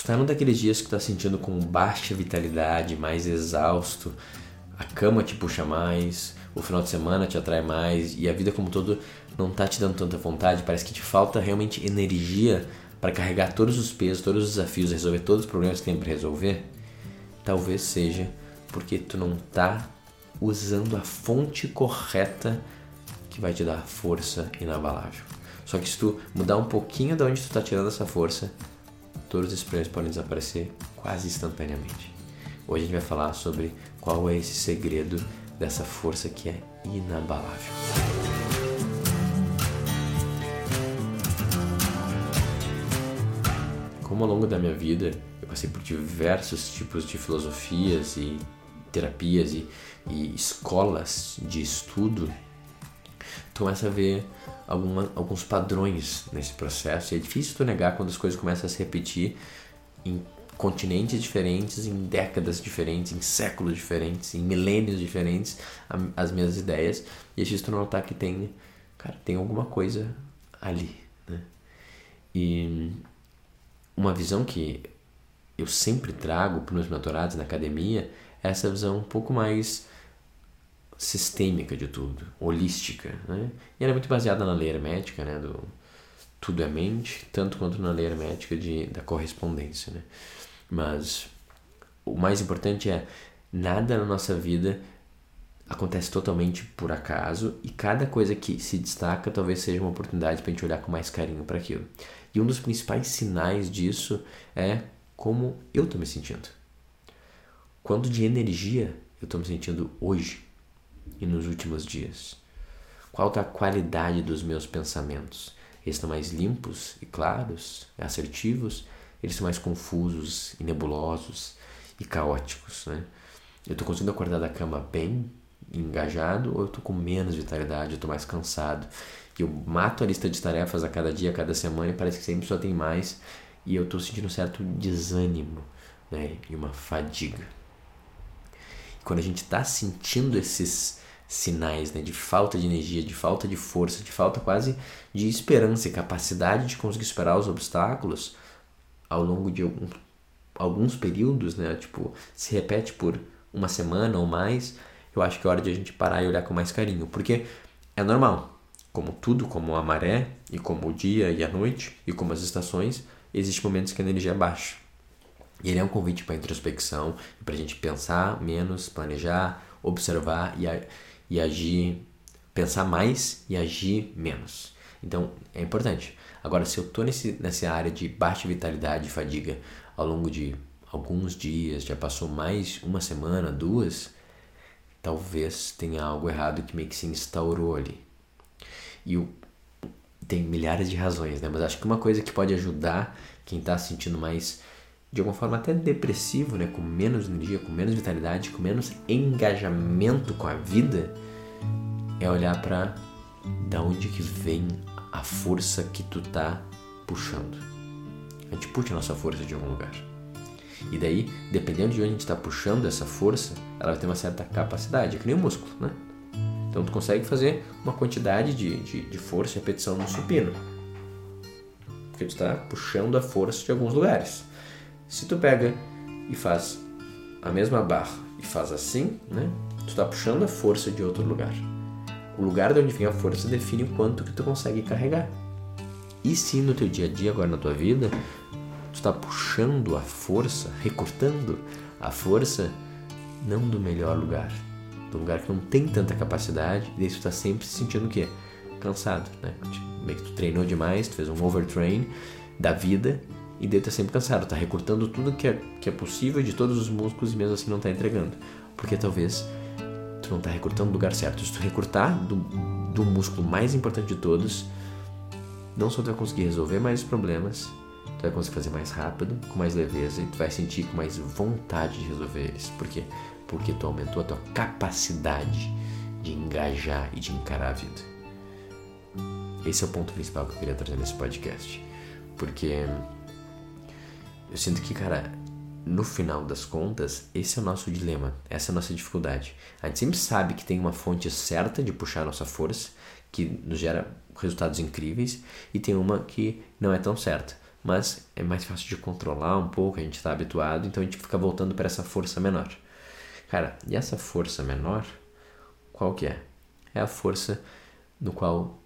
Tu tá num daqueles dias que tá sentindo com baixa vitalidade, mais exausto, a cama te puxa mais, o final de semana te atrai mais e a vida como todo não tá te dando tanta vontade, parece que te falta realmente energia para carregar todos os pesos, todos os desafios, resolver todos os problemas que tem para resolver, talvez seja porque tu não tá usando a fonte correta que vai te dar força inabalável. Só que se tu mudar um pouquinho de onde tu tá tirando essa força, todos esses problemas podem desaparecer quase instantaneamente. Hoje a gente vai falar sobre qual é esse segredo dessa força que é inabalável. Como ao longo da minha vida eu passei por diversos tipos de filosofias e terapias e, e escolas de estudo, tu começa a ver alguma, alguns padrões nesse processo e é difícil tu negar quando as coisas começam a se repetir em continentes diferentes, em décadas diferentes, em séculos diferentes, em milênios diferentes, as mesmas ideias. E é difícil tu notar que tem, cara, tem alguma coisa ali, né? E uma visão que eu sempre trago para os meus mentorados na academia é essa visão um pouco mais sistêmica de tudo, holística, né? E ela é muito baseada na lei hermética, né? Do tudo é mente, tanto quanto na lei hermética de, da correspondência, né? Mas o mais importante é nada na nossa vida acontece totalmente por acaso e cada coisa que se destaca talvez seja uma oportunidade para a gente olhar com mais carinho para aquilo. E um dos principais sinais disso é como eu estou me sentindo. Quanto de energia eu estou me sentindo hoje e nos últimos dias? Qual a qualidade dos meus pensamentos? Eles estão mais limpos e claros, assertivos? Eles são mais confusos e nebulosos e caóticos, né? Eu estou conseguindo acordar da cama bem, engajado, ou eu estou com menos vitalidade, eu estou mais cansado? Eu mato a lista de tarefas a cada dia, a cada semana e parece que sempre só tem mais e eu estou sentindo um certo desânimo né? e uma fadiga. Quando a gente está sentindo esses sinais né, de falta de energia, de falta de força, de falta quase de esperança e capacidade de conseguir superar os obstáculos ao longo de algum, alguns períodos, né, tipo, se repete por uma semana ou mais, eu acho que é hora de a gente parar e olhar com mais carinho, porque é normal, como tudo, como a maré, e como o dia e a noite, e como as estações, existem momentos que a energia é baixa. E ele é um convite para introspecção, para a gente pensar menos, planejar, observar e, e agir, pensar mais e agir menos. Então é importante. Agora, se eu estou nessa área de baixa vitalidade e fadiga ao longo de alguns dias, já passou mais uma semana, duas, talvez tenha algo errado que meio que se instaurou ali. E o, tem milhares de razões, né? Mas acho que uma coisa que pode ajudar quem está se sentindo mais de alguma forma até depressivo, né, com menos energia, com menos vitalidade, com menos engajamento com a vida, é olhar para da onde que vem a força que tu tá puxando. A gente puxa a nossa força de algum lugar. E daí, dependendo de onde a gente está puxando essa força, ela vai ter uma certa capacidade, é que nem o músculo, né? Então tu consegue fazer uma quantidade de, de, de força e repetição no supino. Porque tu está puxando a força de alguns lugares. Se tu pega e faz a mesma barra e faz assim, né? Tu está puxando a força de outro lugar. O lugar de onde vem a força define o quanto que tu consegue carregar. E se no teu dia a dia, agora na tua vida, tu está puxando a força, recortando a força, não do melhor lugar, do lugar que não tem tanta capacidade, e daí tu está sempre se sentindo o quê? Cansado, né? Meio que tu treinou demais, tu fez um overtrain da vida e daí tá sempre cansado, tá recortando tudo que é, que é possível de todos os músculos e mesmo assim não tá entregando. Porque talvez tu não tá recortando no lugar certo. Se tu recortar do, do músculo mais importante de todos, não só tu vai conseguir resolver mais problemas, tu vai conseguir fazer mais rápido, com mais leveza e tu vai sentir com mais vontade de resolver eles. Por quê? Porque tu aumentou a tua capacidade de engajar e de encarar a vida. Esse é o ponto principal que eu queria trazer nesse podcast. Porque eu sinto que, cara, no final das contas, esse é o nosso dilema, essa é a nossa dificuldade. A gente sempre sabe que tem uma fonte certa de puxar a nossa força, que nos gera resultados incríveis, e tem uma que não é tão certa. mas é mais fácil de controlar um pouco, a gente está habituado, então a gente fica voltando para essa força menor. Cara, e essa força menor, qual que é? É a força no qual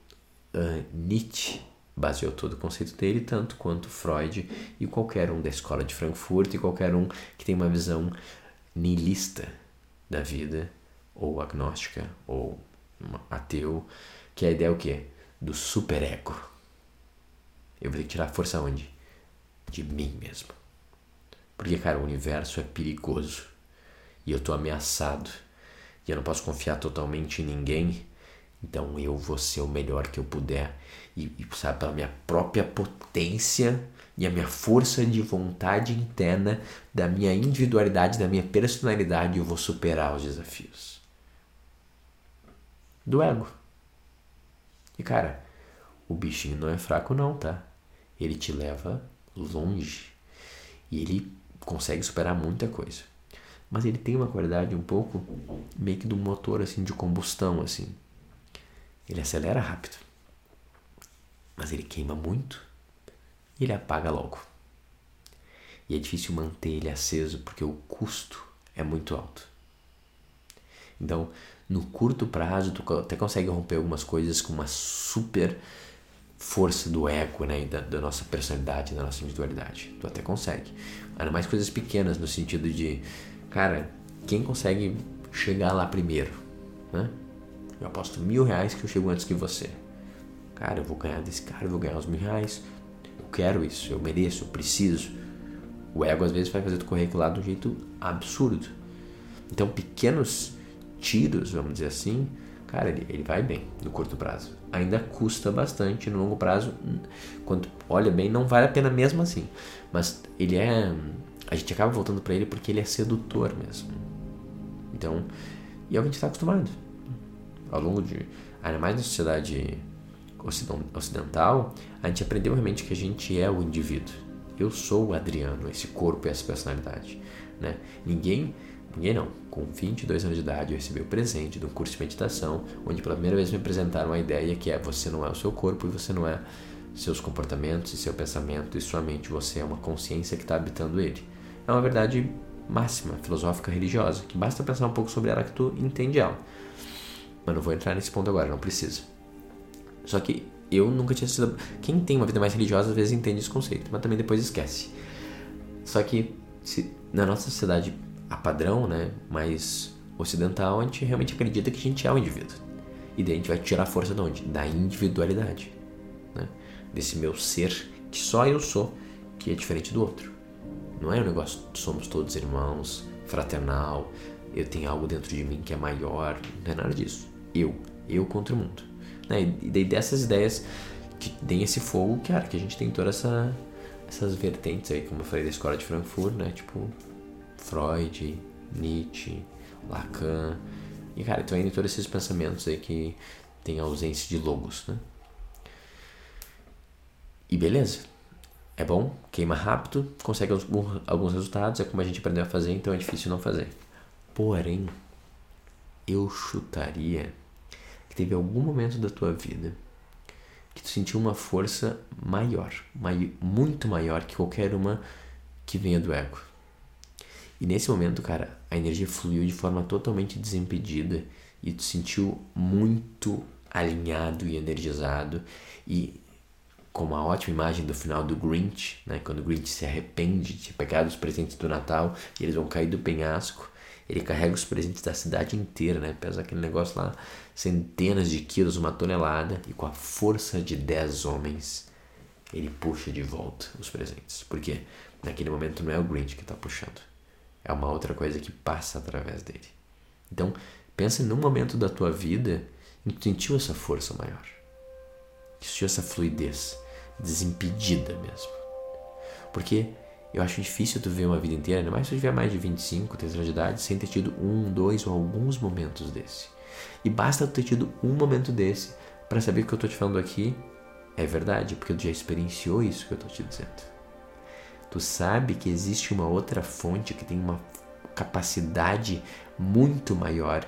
uh, Nietzsche baseou todo o conceito dele, tanto quanto Freud e qualquer um da escola de Frankfurt e qualquer um que tem uma visão nihilista da vida, ou agnóstica, ou ateu, que é a ideia o quê? Do superego. Eu vou ter que tirar a força onde? De mim mesmo. Porque, cara, o universo é perigoso. E eu tô ameaçado. E eu não posso confiar totalmente em ninguém. Então eu vou ser o melhor que eu puder. E, e sabe, pela minha própria potência e a minha força de vontade interna, da minha individualidade, da minha personalidade, eu vou superar os desafios. Do ego. E cara, o bichinho não é fraco não, tá? Ele te leva longe. E ele consegue superar muita coisa. Mas ele tem uma qualidade um pouco meio que do motor assim de combustão assim. Ele acelera rápido. Mas ele queima muito e ele apaga logo. E é difícil manter ele aceso porque o custo é muito alto. Então, no curto prazo, tu até consegue romper algumas coisas com uma super força do ego, né? Da, da nossa personalidade, da nossa individualidade. Tu até consegue. Ainda mais coisas pequenas, no sentido de, cara, quem consegue chegar lá primeiro, né? Eu aposto mil reais que eu chego antes que você. Cara, eu vou ganhar desse cara, eu vou ganhar os mil reais quero isso, eu mereço, eu preciso. O ego às vezes vai fazer tu correr aquilo lá de um jeito absurdo. Então, pequenos tiros, vamos dizer assim, cara, ele, ele vai bem no curto prazo. Ainda custa bastante no longo prazo. Quando olha bem, não vale a pena mesmo assim. Mas ele é. A gente acaba voltando para ele porque ele é sedutor mesmo. Então, e é o que a gente está acostumado. Ao longo de. Ainda mais na sociedade ocidental, a gente aprendeu realmente que a gente é o indivíduo. Eu sou o Adriano, esse corpo e essa personalidade. Né? Ninguém, ninguém não, com 22 anos de idade eu recebi o presente de um curso de meditação, onde pela primeira vez me apresentaram a ideia que é você não é o seu corpo e você não é seus comportamentos e seu pensamento e sua mente, você é uma consciência que está habitando ele. É uma verdade máxima, filosófica, religiosa, que basta pensar um pouco sobre ela que tu entende ela. Mas não vou entrar nesse ponto agora, não precisa. Só que eu nunca tinha sido. Quem tem uma vida mais religiosa às vezes entende esse conceito, mas também depois esquece. Só que se, na nossa sociedade a padrão, né, mais ocidental, a gente realmente acredita que a gente é um indivíduo. E daí a gente vai tirar a força de onde? Da individualidade. Né? Desse meu ser que só eu sou, que é diferente do outro. Não é um negócio, somos todos irmãos, fraternal, eu tenho algo dentro de mim que é maior, não é nada disso. Eu, eu contra o mundo. Né? E daí dessas ideias que tem esse fogo, cara, que a gente tem todas essa, essas vertentes aí, como eu falei da escola de Frankfurt, né? Tipo, Freud, Nietzsche, Lacan. E, cara, tu ainda todos esses pensamentos aí que tem ausência de logos, né? E beleza. É bom, queima rápido, consegue alguns resultados, é como a gente aprendeu a fazer, então é difícil não fazer. Porém, eu chutaria que teve algum momento da tua vida que tu sentiu uma força maior, mai, muito maior que qualquer uma que venha do ego. E nesse momento, cara, a energia fluiu de forma totalmente desimpedida e tu sentiu muito alinhado e energizado e com uma ótima imagem do final do Grinch, né? Quando o Grinch se arrepende de pegar os presentes do Natal e eles vão cair do penhasco ele carrega os presentes da cidade inteira, né? Pesa aquele negócio lá, centenas de quilos, uma tonelada, e com a força de dez homens, ele puxa de volta os presentes. Porque naquele momento não é o Grinch que está puxando, é uma outra coisa que passa através dele. Então, pensa num momento da tua vida em que tu sentiu essa força maior, que sentiu essa fluidez, desimpedida mesmo. Porque eu acho difícil tu ver uma vida inteira, ainda mais se tu tiver mais de 25, 30 anos de idade, sem ter tido um, dois ou alguns momentos desse. E basta tu ter tido um momento desse para saber que o que eu tô te falando aqui é verdade, porque tu já experienciou isso que eu tô te dizendo. Tu sabe que existe uma outra fonte que tem uma capacidade muito maior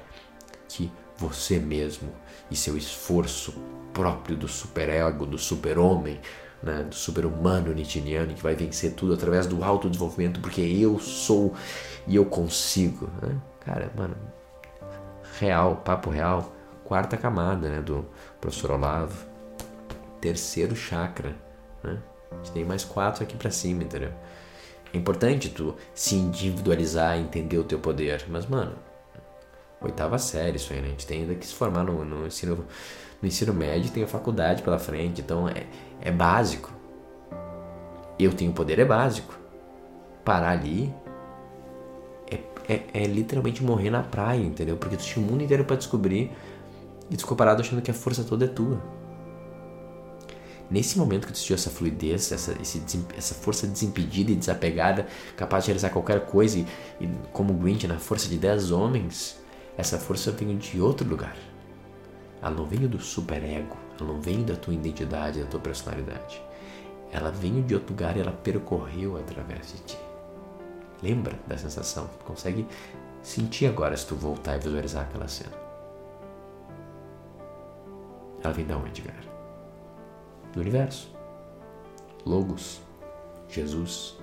que você mesmo e seu esforço próprio do superego, do super-homem, né, do super-humano nitiniano que vai vencer tudo através do autodesenvolvimento, porque eu sou e eu consigo. Né? Cara, mano, real, papo real, quarta camada né, do professor Olavo, terceiro chakra. Né? A gente tem mais quatro aqui para cima, entendeu? É importante tu se individualizar, entender o teu poder, mas, mano, oitava série isso aí, né? A gente tem ainda que se formar no, no ensino no ensino médio tem a faculdade pela frente, então é, é básico. Eu tenho poder, é básico. Parar ali é, é, é, literalmente morrer na praia, entendeu? Porque tu tinha o mundo inteiro para descobrir e tu ficou parado achando que a força toda é tua. Nesse momento que tu sentiu essa fluidez, essa, esse, essa força desimpedida e desapegada, capaz de realizar qualquer coisa, e, e como Grinch na força de 10 homens, essa força veio de outro lugar. Ela não veio do superego, ela não veio da tua identidade, da tua personalidade. Ela veio de outro lugar e ela percorreu através de ti. Lembra da sensação? Consegue sentir agora se tu voltar e visualizar aquela cena. Ela vem da onde, cara? Do universo. Logos, Jesus,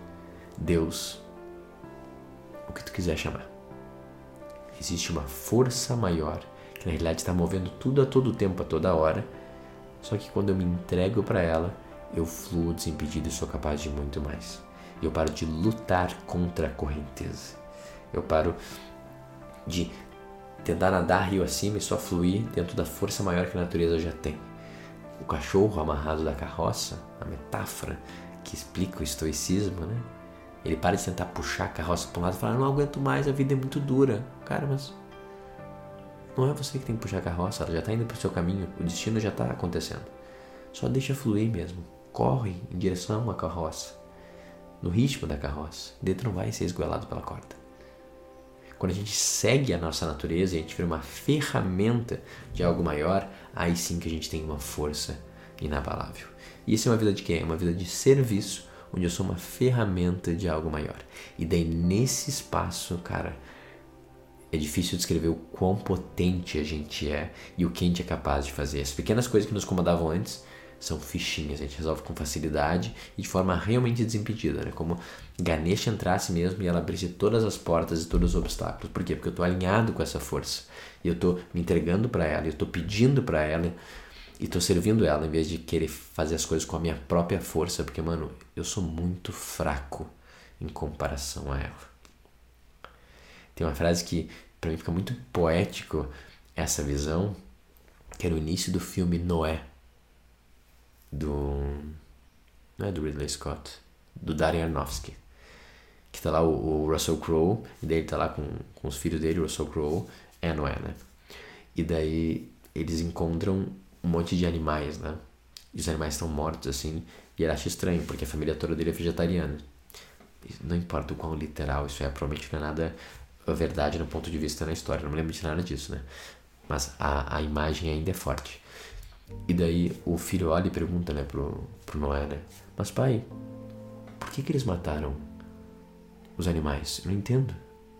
Deus, o que tu quiser chamar. Existe uma força maior que na realidade está movendo tudo a todo tempo, a toda hora. Só que quando eu me entrego para ela, eu fluo desimpedido e sou capaz de muito mais. Eu paro de lutar contra a correnteza. Eu paro de tentar nadar rio acima e só fluir dentro da força maior que a natureza já tem. O cachorro amarrado da carroça, a metáfora que explica o estoicismo, né? Ele para de tentar puxar a carroça para um lado e fala: Não aguento mais, a vida é muito dura. Cara, mas não é você que tem que puxar a carroça, ela já está indo para o seu caminho, o destino já está acontecendo. Só deixa fluir mesmo. Corre em direção à carroça, no ritmo da carroça. Dentro não vai ser esgoelado pela corda. Quando a gente segue a nossa natureza e a gente vira uma ferramenta de algo maior, aí sim que a gente tem uma força inabalável. E isso é uma vida de quem? É uma vida de serviço, onde eu sou uma ferramenta de algo maior. E daí nesse espaço, cara, é difícil descrever o quão potente a gente é e o que a gente é capaz de fazer. As pequenas coisas que nos incomodavam antes são fichinhas, a gente resolve com facilidade e de forma realmente desimpedida, né? Como Ganesha entrasse mesmo e ela abrisse todas as portas e todos os obstáculos. Por quê? Porque eu estou alinhado com essa força e eu estou me entregando para ela, eu estou pedindo para ela e estou servindo ela em vez de querer fazer as coisas com a minha própria força, porque mano, eu sou muito fraco em comparação a ela. Tem uma frase que para mim fica muito poético essa visão, que era o início do filme Noé, do. Não é do Ridley Scott, do Darren Aronofsky. Que tá lá o, o Russell Crowe, e daí ele tá lá com, com os filhos dele, o Russell Crowe, é Noé, né? E daí eles encontram um monte de animais, né? E os animais estão mortos assim, e ele acha estranho, porque a família toda dele é vegetariana. Não importa o quão literal isso é, provavelmente não é nada verdade no ponto de vista na história. Não me lembro de nada disso, né? Mas a, a imagem ainda é forte. E daí o filho olha e pergunta, né, pro, pro Noé, né? Mas pai, por que que eles mataram os animais? Eu não entendo,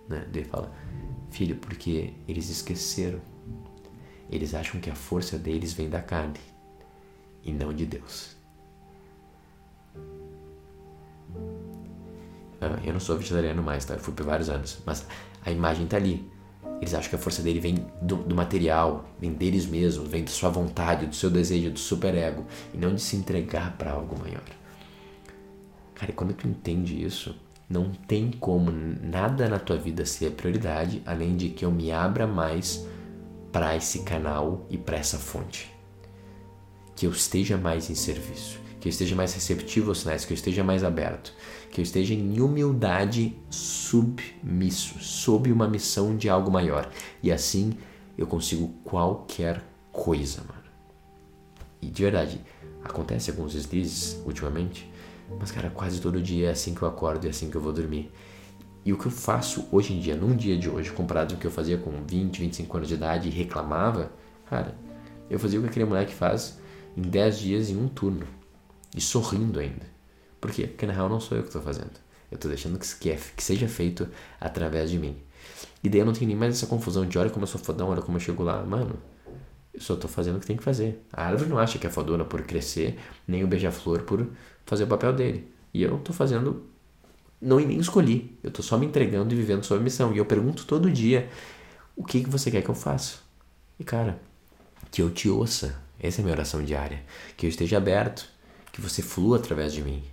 né? Daí fala, filho, porque eles esqueceram. Eles acham que a força deles vem da carne e não de Deus. Ah, eu não sou vegetariano mais, tá? Eu fui por vários anos. Mas a imagem tá ali. Eles acham que a força dele vem do, do, material, vem deles mesmos, vem da sua vontade, do seu desejo, do superego, e não de se entregar para algo maior. Cara, e quando tu entende isso, não tem como nada na tua vida ser prioridade, além de que eu me abra mais para esse canal e para essa fonte. Que eu esteja mais em serviço, que eu esteja mais receptivo aos sinais, que eu esteja mais aberto, que eu esteja em humildade submisso, sob uma missão de algo maior. E assim eu consigo qualquer coisa, mano. E de verdade, acontece alguns deslizes ultimamente, mas cara, quase todo dia é assim que eu acordo e é assim que eu vou dormir. E o que eu faço hoje em dia, num dia de hoje, comparado com o que eu fazia com 20, 25 anos de idade e reclamava, cara, eu fazia o que aquele moleque faz em 10 dias em um turno. E sorrindo ainda. Por quê? Porque na real não sou eu que estou fazendo. Eu estou deixando que, que, é, que seja feito através de mim. E daí eu não tenho nem mais essa confusão de olha como eu sou fodão, olha como eu chego lá. Mano, Eu só tô fazendo o que tem que fazer. A árvore não acha que é fodona por crescer, nem o beija-flor por fazer o papel dele. E eu tô fazendo. Não nem escolhi. Eu tô só me entregando e vivendo sua missão. E eu pergunto todo dia: o que, que você quer que eu faça? E cara, que eu te ouça. Essa é a minha oração diária. Que eu esteja aberto. Que você flua através de mim.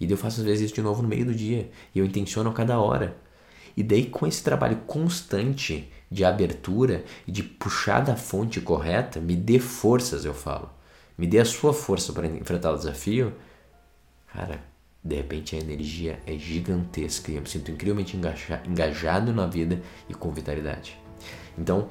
E eu faço às vezes isso de novo no meio do dia. E eu intenciono a cada hora. E daí, com esse trabalho constante de abertura e de puxar da fonte correta, me dê forças, eu falo. Me dê a sua força para enfrentar o desafio. Cara, de repente a energia é gigantesca e eu me sinto incrivelmente engajado na vida e com vitalidade. Então,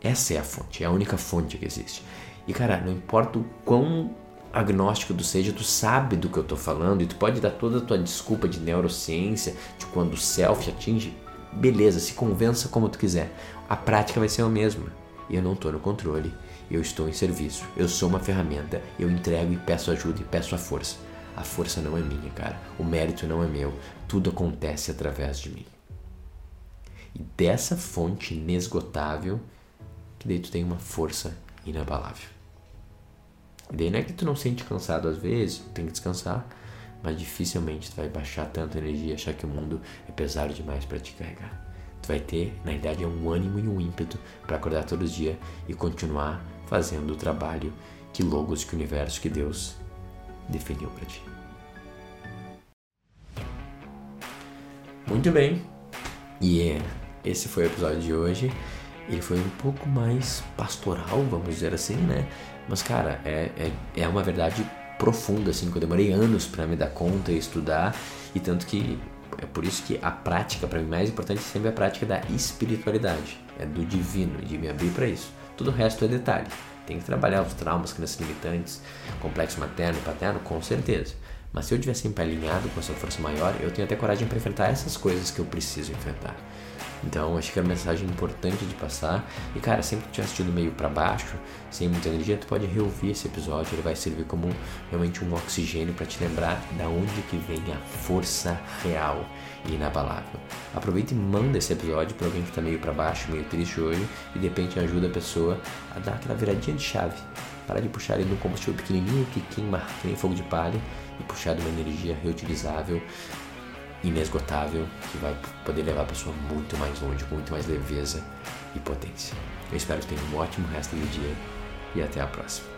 essa é a fonte, é a única fonte que existe. E cara, não importa o quão agnóstico tu seja, tu sabe do que eu tô falando e tu pode dar toda a tua desculpa de neurociência, de quando o self atinge, beleza, se convença como tu quiser. A prática vai ser a mesma. Eu não tô no controle, eu estou em serviço. Eu sou uma ferramenta, eu entrego e peço ajuda e peço a força. A força não é minha, cara. O mérito não é meu. Tudo acontece através de mim. E dessa fonte inesgotável, que daí tu tem uma força inabalável. E daí não é que tu não sente cansado às vezes, tem que descansar, mas dificilmente tu vai baixar tanta energia achar que o mundo é pesado demais para te carregar. Tu vai ter, na verdade, um ânimo e um ímpeto para acordar todos os dias e continuar fazendo o trabalho que logos, que universo, que Deus definiu para ti. Muito bem. E yeah, esse foi o episódio de hoje. Ele foi um pouco mais pastoral, vamos dizer assim, né? Mas, cara, é, é, é uma verdade profunda, assim, que eu demorei anos para me dar conta e estudar, e tanto que é por isso que a prática, para mim, mais importante é sempre a prática da espiritualidade, é do divino, de me abrir para isso. Tudo o resto é detalhe. Tem que trabalhar os traumas, crenças limitantes, complexo materno e paterno, com certeza. Mas se eu estiver sempre alinhado com essa força maior, eu tenho até coragem para enfrentar essas coisas que eu preciso enfrentar. Então, acho que é uma mensagem importante de passar. E, cara, sempre que tiver assistido meio para baixo, sem muita energia, tu pode reouvir esse episódio. Ele vai servir como realmente um oxigênio para te lembrar da onde que vem a força real e inabalável. Aproveita e manda esse episódio para alguém que está meio para baixo, meio triste hoje, e de repente ajuda a pessoa a dar aquela viradinha de chave. Para de puxar ele no combustível pequenininho que queima que nem fogo de palha e puxar de uma energia reutilizável inesgotável que vai poder levar a pessoa muito mais longe, com muito mais leveza e potência. Eu espero que tenha um ótimo resto do dia e até a próxima.